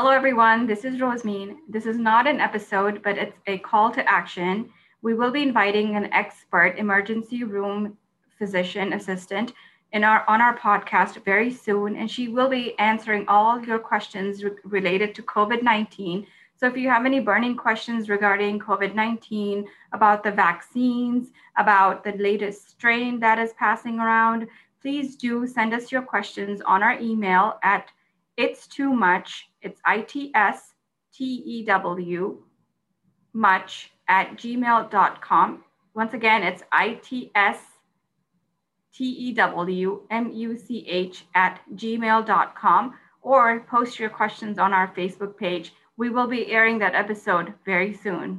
Hello, everyone. This is Rosemean. This is not an episode, but it's a call to action. We will be inviting an expert emergency room physician assistant in our on our podcast very soon, and she will be answering all your questions re- related to COVID nineteen. So if you have any burning questions regarding COVID nineteen, about the vaccines, about the latest strain that is passing around, please do send us your questions on our email at it's too much. It's I T S T E W much at gmail.com. Once again, it's I T S T E W M U C H at gmail.com or post your questions on our Facebook page. We will be airing that episode very soon.